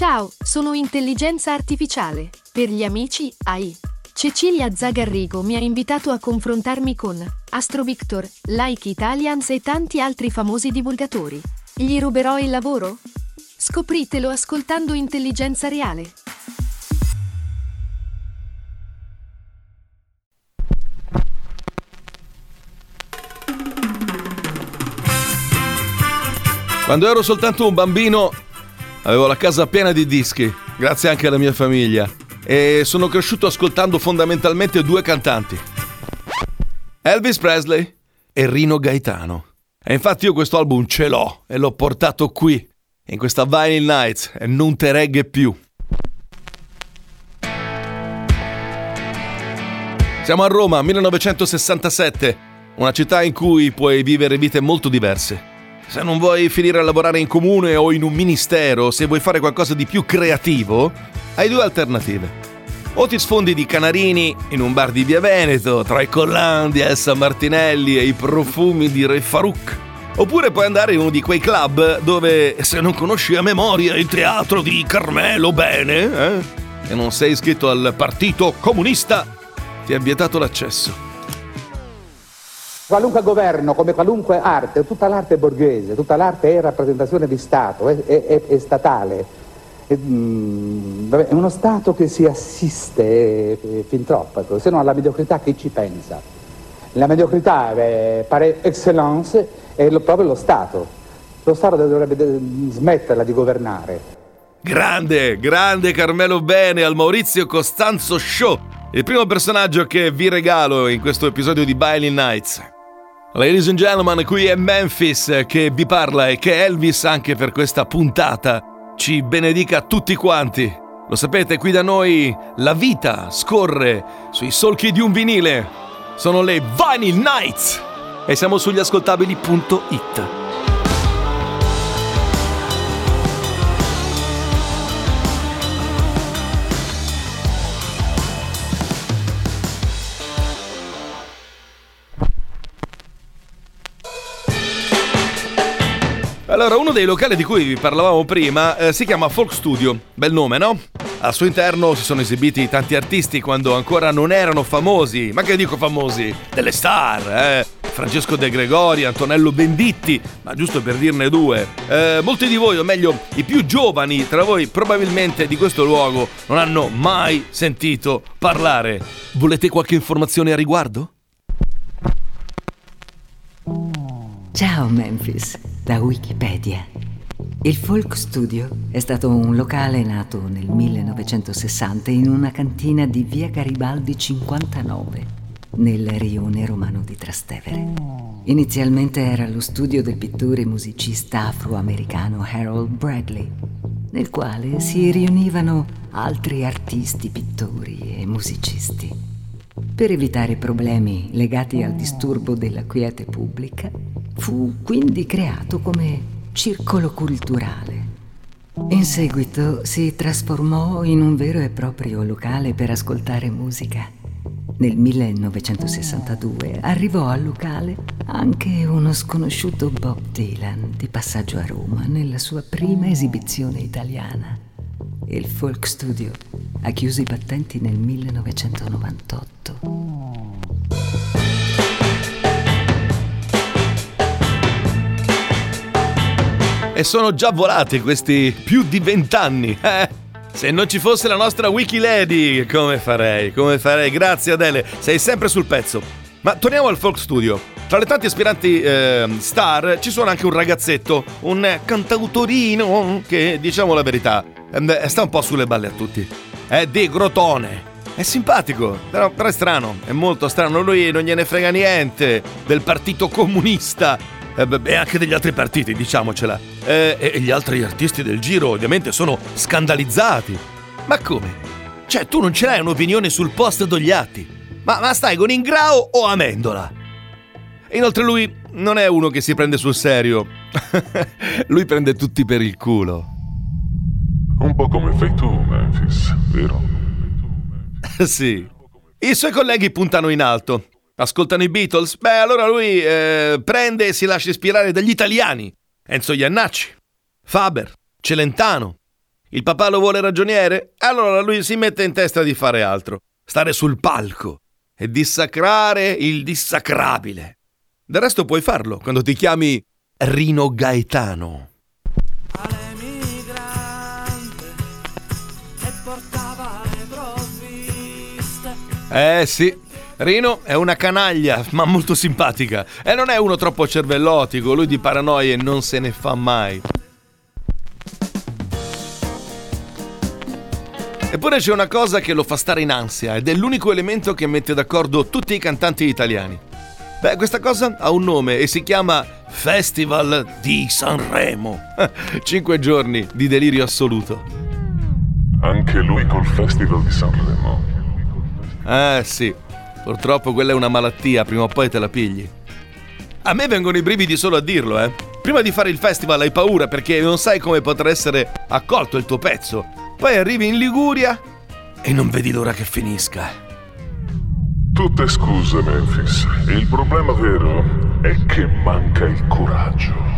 Ciao, sono intelligenza artificiale. Per gli amici, AI. Cecilia Zagarrigo mi ha invitato a confrontarmi con Astro Victor, Like Italians e tanti altri famosi divulgatori. Gli ruberò il lavoro? Scopritelo ascoltando Intelligenza Reale. Quando ero soltanto un bambino avevo la casa piena di dischi, grazie anche alla mia famiglia, e sono cresciuto ascoltando fondamentalmente due cantanti. Elvis Presley e Rino Gaetano. E infatti io questo album ce l'ho e l'ho portato qui, in questa Vinyl Nights, e non te regge più. Siamo a Roma, 1967, una città in cui puoi vivere vite molto diverse. Se non vuoi finire a lavorare in comune o in un ministero, se vuoi fare qualcosa di più creativo, hai due alternative. O ti sfondi di canarini in un bar di Via Veneto, tra i Collan di Elsa Martinelli e i profumi di Re Farouk. Oppure puoi andare in uno di quei club dove, se non conosci a memoria il teatro di Carmelo Bene, eh, e non sei iscritto al Partito Comunista, ti è vietato l'accesso. Qualunque governo, come qualunque arte, tutta l'arte borghese, tutta l'arte è rappresentazione di Stato, è, è, è statale. È, mm, è, uno Stato che si assiste è, fin troppo, ecco, se no alla mediocrità chi ci pensa? La mediocrità, eh, pare excellence, è proprio lo Stato. Lo Stato dovrebbe smetterla di governare. Grande, grande Carmelo Bene al Maurizio Costanzo Show, il primo personaggio che vi regalo in questo episodio di Bailing Nights. Ladies and gentlemen, qui è Memphis che vi parla e che Elvis anche per questa puntata ci benedica tutti quanti. Lo sapete, qui da noi la vita scorre sui solchi di un vinile. Sono le Vinyl Nights e siamo sugli ascoltabili.it. Allora, uno dei locali di cui vi parlavamo prima eh, si chiama Folk Studio, bel nome, no? Al suo interno si sono esibiti tanti artisti quando ancora non erano famosi, ma che dico famosi? Delle star, eh? Francesco De Gregori, Antonello Benditti, ma giusto per dirne due. Eh, molti di voi, o meglio, i più giovani tra voi, probabilmente di questo luogo non hanno mai sentito parlare. Volete qualche informazione a riguardo? Ciao Memphis, da Wikipedia. Il Folk Studio è stato un locale nato nel 1960 in una cantina di via Garibaldi 59, nel rione romano di Trastevere. Inizialmente era lo studio del pittore e musicista afroamericano Harold Bradley, nel quale si riunivano altri artisti, pittori e musicisti. Per evitare problemi legati al disturbo della quiete pubblica, fu quindi creato come circolo culturale. In seguito si trasformò in un vero e proprio locale per ascoltare musica. Nel 1962 arrivò al locale anche uno sconosciuto Bob Dylan di passaggio a Roma nella sua prima esibizione italiana. Il Folk Studio ha chiuso i battenti nel 1998. E sono già volati questi più di vent'anni. Eh? Se non ci fosse la nostra Wikilady, come farei? Come farei? Grazie Adele, sei sempre sul pezzo. Ma torniamo al Folk Studio. Tra le tante aspiranti eh, star ci suona anche un ragazzetto, un cantautorino che, diciamo la verità, eh, sta un po' sulle balle a tutti. È di Grotone. È simpatico, però, però è strano, è molto strano. Lui non gliene frega niente del partito comunista e anche degli altri partiti, diciamocela. Eh, e gli altri artisti del giro ovviamente sono scandalizzati. Ma come? Cioè, tu non ce l'hai un'opinione sul post Dogliatti? Ma, ma stai con Ingrao o Amendola? Inoltre lui non è uno che si prende sul serio. lui prende tutti per il culo. Un po' come fai tu, Memphis, vero? sì. I suoi colleghi puntano in alto Ascoltano i Beatles? Beh, allora lui eh, prende e si lascia ispirare dagli italiani. Enzo Iannacci, Faber, Celentano, Il papà lo vuole ragioniere? Allora lui si mette in testa di fare altro, stare sul palco e dissacrare il dissacrabile. Del resto puoi farlo quando ti chiami Rino Gaetano. Eh sì, Rino è una canaglia, ma molto simpatica. E non è uno troppo cervellotico, lui di paranoie non se ne fa mai. Eppure c'è una cosa che lo fa stare in ansia ed è l'unico elemento che mette d'accordo tutti i cantanti italiani. Beh, questa cosa ha un nome e si chiama Festival di Sanremo. Cinque giorni di delirio assoluto. Anche lui col Festival di Sanremo. Eh sì, Purtroppo quella è una malattia, prima o poi te la pigli. A me vengono i brividi solo a dirlo, eh. Prima di fare il festival hai paura perché non sai come potrà essere accolto il tuo pezzo. Poi arrivi in Liguria e non vedi l'ora che finisca. Tutte scuse, Memphis. Il problema vero è che manca il coraggio.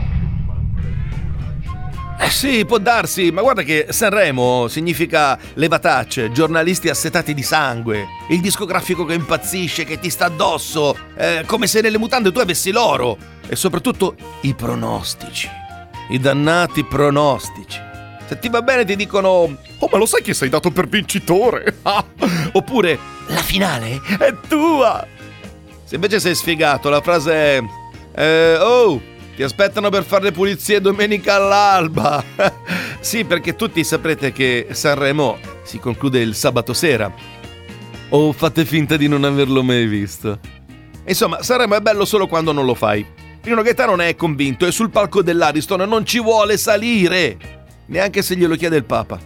Eh sì, può darsi, ma guarda che Sanremo significa levatacce, giornalisti assetati di sangue, il discografico che impazzisce, che ti sta addosso, eh, come se nelle mutande tu avessi l'oro e soprattutto i pronostici, i dannati pronostici. Se ti va bene ti dicono Oh ma lo sai che sei dato per vincitore? Oppure La finale è tua! Se invece sei sfigato la frase è eh, Oh ti aspettano per fare le pulizie domenica all'alba. sì, perché tutti saprete che Sanremo si conclude il sabato sera. O fate finta di non averlo mai visto. Insomma, Sanremo è bello solo quando non lo fai. Rino Gaetano ne è convinto e sul palco dell'Ariston non ci vuole salire. Neanche se glielo chiede il Papa.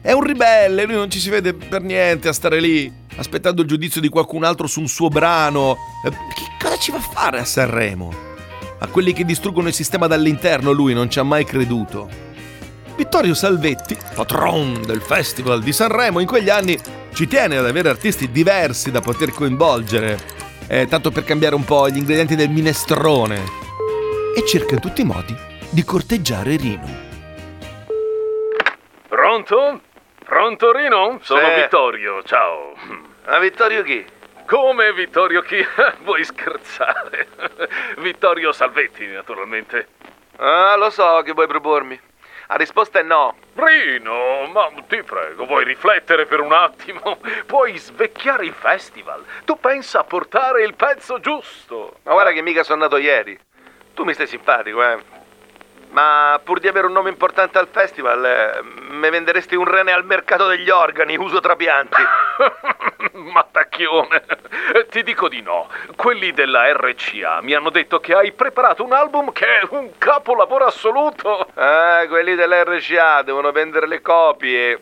È un ribelle, lui non ci si vede per niente a stare lì, aspettando il giudizio di qualcun altro su un suo brano. Eh, che cosa ci va a fare a Sanremo? A quelli che distruggono il sistema dall'interno lui non ci ha mai creduto. Vittorio Salvetti, patron del Festival di Sanremo, in quegli anni ci tiene ad avere artisti diversi da poter coinvolgere, eh, tanto per cambiare un po' gli ingredienti del minestrone. E cerca in tutti i modi di corteggiare Rino. Pronto? Pronto Rino? Sono sì. Vittorio, ciao. A Vittorio chi? Come Vittorio chi? Vuoi scherzare? Vittorio Salvetti, naturalmente. Ah, lo so che vuoi propormi. La risposta è no. Rino, ma ti prego, vuoi riflettere per un attimo? Puoi svecchiare il festival. Tu pensa a portare il pezzo giusto. Ma guarda che mica sono nato ieri. Tu mi stai simpatico, eh. Ma pur di avere un nome importante al festival, eh, me venderesti un rene al mercato degli organi, uso trapianti. Mattacchione. Ti dico di no. Quelli della RCA mi hanno detto che hai preparato un album che è un capolavoro assoluto. Ah, quelli della RCA devono vendere le copie.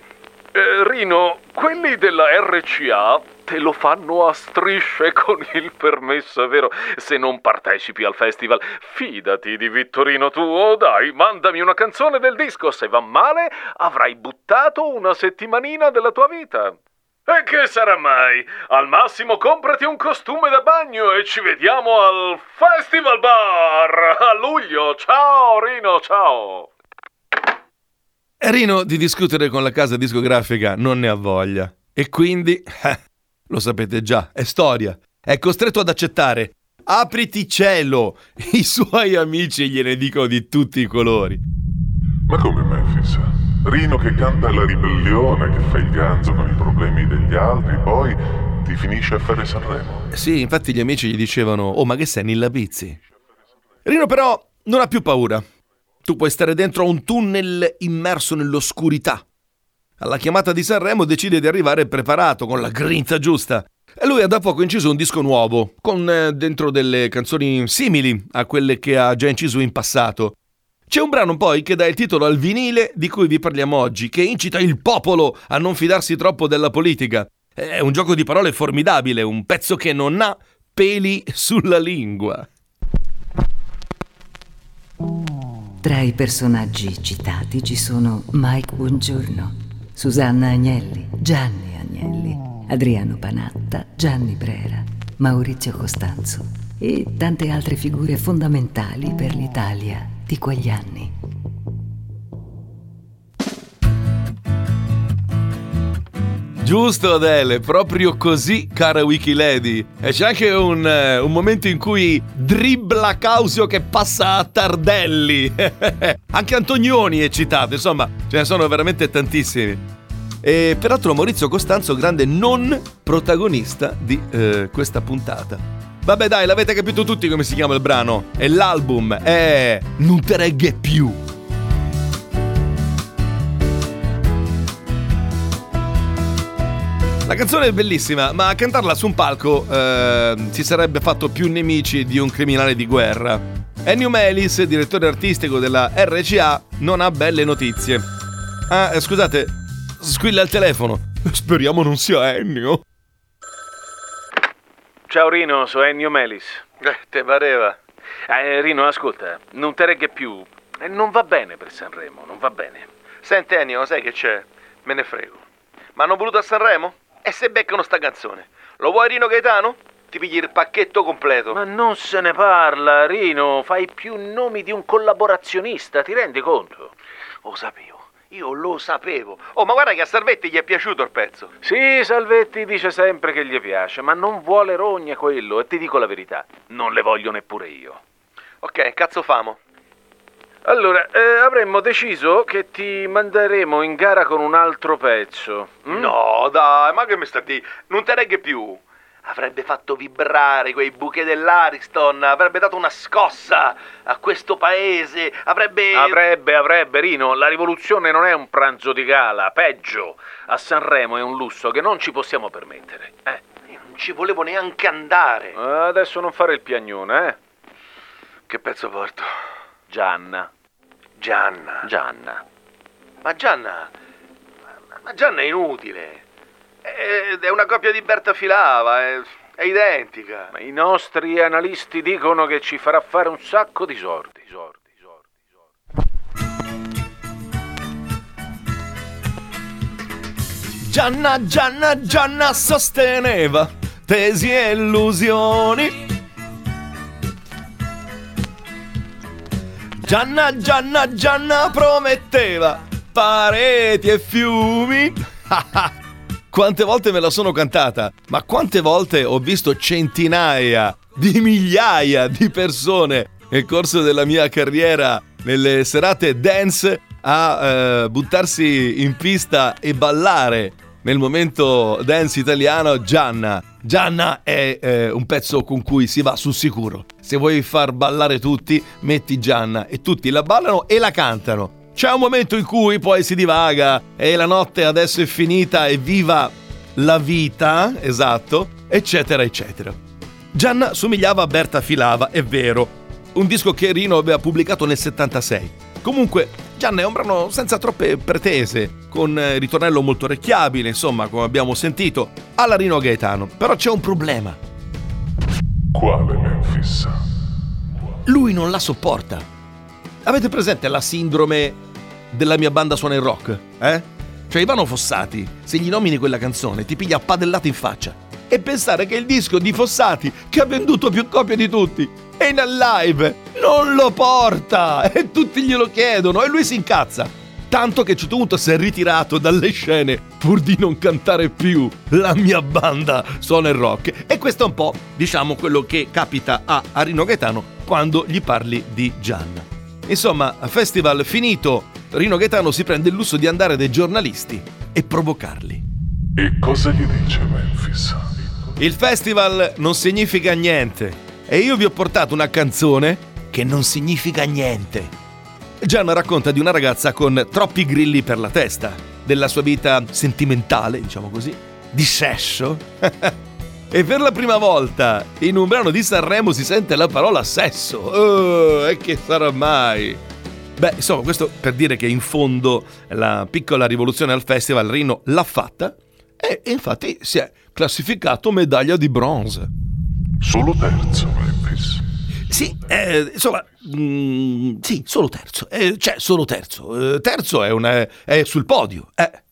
Eh, Rino, quelli della RCA te lo fanno a strisce con il permesso, è vero? Se non partecipi al festival, fidati di Vittorino tu, oh dai, mandami una canzone del disco, se va male avrai buttato una settimanina della tua vita. E che sarà mai? Al massimo comprati un costume da bagno e ci vediamo al Festival Bar a luglio. Ciao Rino, ciao. Rino di discutere con la casa discografica non ne ha voglia. E quindi eh, lo sapete già, è storia. È costretto ad accettare. Apriti cielo! I suoi amici gliene dicono di tutti i colori. Ma come Memphis? Rino che canta la ribellione, che fa il ganzo con i problemi degli altri, poi ti finisce a fare Sanremo. Sì, infatti gli amici gli dicevano, oh ma che sei Nilla Pizzi? Rino però non ha più paura. Tu puoi stare dentro a un tunnel immerso nell'oscurità alla chiamata di Sanremo decide di arrivare preparato, con la grinta giusta. E lui ha da poco inciso un disco nuovo, con eh, dentro delle canzoni simili a quelle che ha già inciso in passato. C'è un brano poi che dà il titolo al vinile di cui vi parliamo oggi, che incita il popolo a non fidarsi troppo della politica. È un gioco di parole formidabile, un pezzo che non ha peli sulla lingua. Tra i personaggi citati ci sono Mike Buongiorno, Susanna Agnelli, Gianni Agnelli, Adriano Panatta, Gianni Brera, Maurizio Costanzo e tante altre figure fondamentali per l'Italia di quegli anni. Giusto Adele, proprio così, cara Wikilady. E c'è anche un, uh, un, momento in cui dribbla Causio che passa a Tardelli. anche Antonioni è citato, insomma, ce ne sono veramente tantissimi. E peraltro Maurizio Costanzo, grande non protagonista di uh, questa puntata. Vabbè dai, l'avete capito tutti come si chiama il brano. E l'album è Non te regge più. La canzone è bellissima, ma a cantarla su un palco eh, si sarebbe fatto più nemici di un criminale di guerra. Ennio Melis, direttore artistico della RCA, non ha belle notizie. Ah, eh, scusate, squilla il telefono. Speriamo non sia Ennio. Ciao Rino, sono Ennio Melis. Eh, te pareva. Eh, Rino, ascolta, non te regge più. Eh, non va bene per Sanremo, non va bene. Senti Ennio, sai che c'è? Me ne frego. Ma hanno voluto a Sanremo? E se beccano sta canzone? Lo vuoi Rino Gaetano? Ti pigli il pacchetto completo. Ma non se ne parla, Rino. Fai più nomi di un collaborazionista, ti rendi conto? Lo sapevo. Io lo sapevo. Oh, ma guarda che a Salvetti gli è piaciuto il pezzo. Sì, Salvetti dice sempre che gli piace, ma non vuole rogne quello. E ti dico la verità, non le voglio neppure io. Ok, cazzo famo. Allora, eh, avremmo deciso che ti manderemo in gara con un altro pezzo. Mm? No, dai, ma che mi sta di? Non te regge più. Avrebbe fatto vibrare quei buchi dell'Ariston, avrebbe dato una scossa a questo paese, avrebbe... Avrebbe, avrebbe, Rino, la rivoluzione non è un pranzo di gala, peggio. A Sanremo è un lusso che non ci possiamo permettere. Eh. Io non ci volevo neanche andare. Adesso non fare il piagnone, eh? Che pezzo porto? Gianna. Gianna. Gianna. Ma Gianna. Ma Gianna è inutile. È, è una coppia di Berta Filava. È, è identica. Ma i nostri analisti dicono che ci farà fare un sacco di sordi. Sordi, sordi, sordi. Gianna, Gianna, Gianna sosteneva tesi e illusioni Gianna, Gianna, Gianna prometteva pareti e fiumi. quante volte me la sono cantata, ma quante volte ho visto centinaia di migliaia di persone nel corso della mia carriera nelle serate dance a eh, buttarsi in pista e ballare nel momento dance italiano Gianna. Gianna è eh, un pezzo con cui si va sul sicuro. Se vuoi far ballare tutti, metti Gianna e tutti la ballano e la cantano. C'è un momento in cui poi si divaga e la notte adesso è finita e viva la vita, esatto, eccetera, eccetera. Gianna somigliava a Berta Filava, è vero. Un disco che Rino aveva pubblicato nel 76. Comunque, Gianna è un brano senza troppe pretese, con ritornello molto orecchiabile, insomma, come abbiamo sentito, alla Rino Gaetano. Però c'è un problema. Quale Memphis? Lui non la sopporta. Avete presente la sindrome della mia banda suona il rock? Eh? Cioè Ivano Fossati, se gli nomini quella canzone, ti piglia padellate in faccia. E pensare che il disco di Fossati, che ha venduto più copie di tutti, e nel live non lo porta e tutti glielo chiedono e lui si incazza. Tanto che a si è ritirato dalle scene pur di non cantare più la mia banda suona il rock. E questo è un po', diciamo, quello che capita a Arino Gaetano quando gli parli di Gianna. Insomma, festival finito, Rino Gaetano si prende il lusso di andare dai giornalisti e provocarli. E cosa gli dice Memphis? Il festival non significa niente e io vi ho portato una canzone che non significa niente. Gianna racconta di una ragazza con troppi grilli per la testa, della sua vita sentimentale, diciamo così, di sesso. e per la prima volta in un brano di Sanremo si sente la parola sesso. Oh, e che sarà mai? Beh, insomma, questo per dire che in fondo la piccola rivoluzione al festival Rino l'ha fatta e infatti si è classificato medaglia di bronzo. Solo terzo, Memphis. Sì, eh, insomma, mm, sì, solo terzo. Eh, cioè, solo terzo. Eh, terzo è, una, è sul podio. Eh.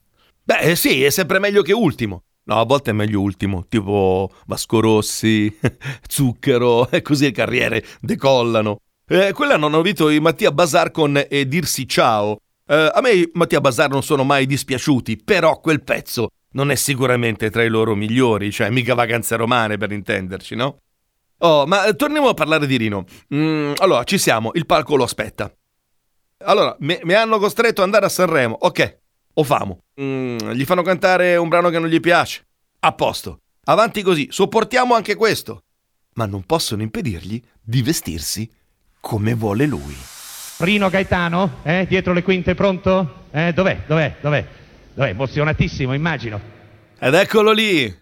Beh, sì, è sempre meglio che ultimo. No, a volte è meglio ultimo, tipo Vasco Rossi, Zucchero, e così le carriere decollano. Eh, quell'anno hanno vinto i Mattia Bazar con E dirsi ciao. Eh, a me Mattia Bazar non sono mai dispiaciuti, però quel pezzo non è sicuramente tra i loro migliori, cioè mica vacanze romane per intenderci, no? Oh, ma torniamo a parlare di Rino. Mm, allora, ci siamo, il palco lo aspetta. Allora, mi, hanno costretto ad andare a Sanremo, ok, o famo. Mm, gli fanno cantare un brano che non gli piace. A posto. Avanti così, sopportiamo anche questo. Ma non possono impedirgli di vestirsi come vuole lui. Rino Gaetano, eh, dietro le quinte, pronto? Eh, dov'è? Dov'è? Dov'è? Dov'è? Emozionatissimo, immagino. Ed eccolo lì,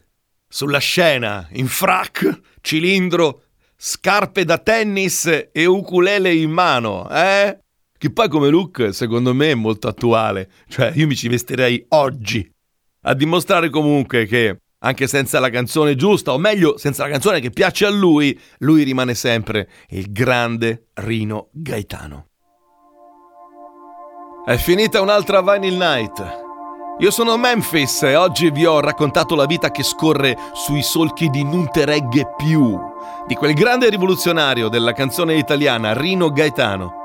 sulla scena, in frac, cilindro, scarpe da tennis e ukulele in mano, eh? Che poi come look, secondo me, è molto attuale. Cioè, io mi ci vestirei oggi. A dimostrare comunque che, anche senza la canzone giusta, o meglio, senza la canzone che piace a lui, lui rimane sempre il grande Rino Gaetano. È finita un'altra Vinyl Night. Io sono Memphis e oggi vi ho raccontato la vita che scorre sui solchi di Non te più, di quel grande rivoluzionario della canzone italiana Rino Gaetano.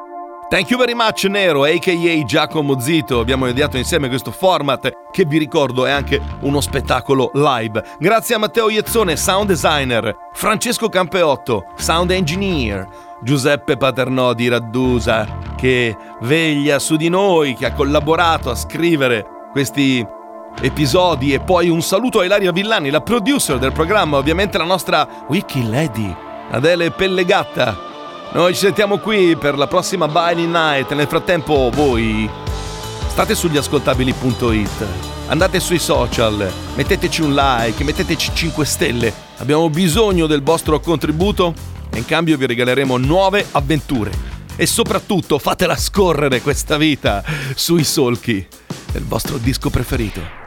Thank you very much Nero, a.k.a. Giacomo Zito. Abbiamo ideato insieme questo format che vi ricordo è anche uno spettacolo live. Grazie a Matteo Iezzone, sound designer, Francesco Campeotto, sound engineer, Giuseppe Paternò di Raddusa che veglia su di noi, che ha collaborato a scrivere questi episodi e poi un saluto a Ilaria Villani, la producer del programma, ovviamente la nostra Wiki Lady, Adele Pellegatta. Noi ci sentiamo qui per la prossima Binding Night. Nel frattempo voi state sugli ascoltabili.it, andate sui social, metteteci un like, metteteci 5 stelle. Abbiamo bisogno del vostro contributo e in cambio vi regaleremo nuove avventure. E soprattutto fatela scorrere questa vita sui solchi del vostro disco preferito.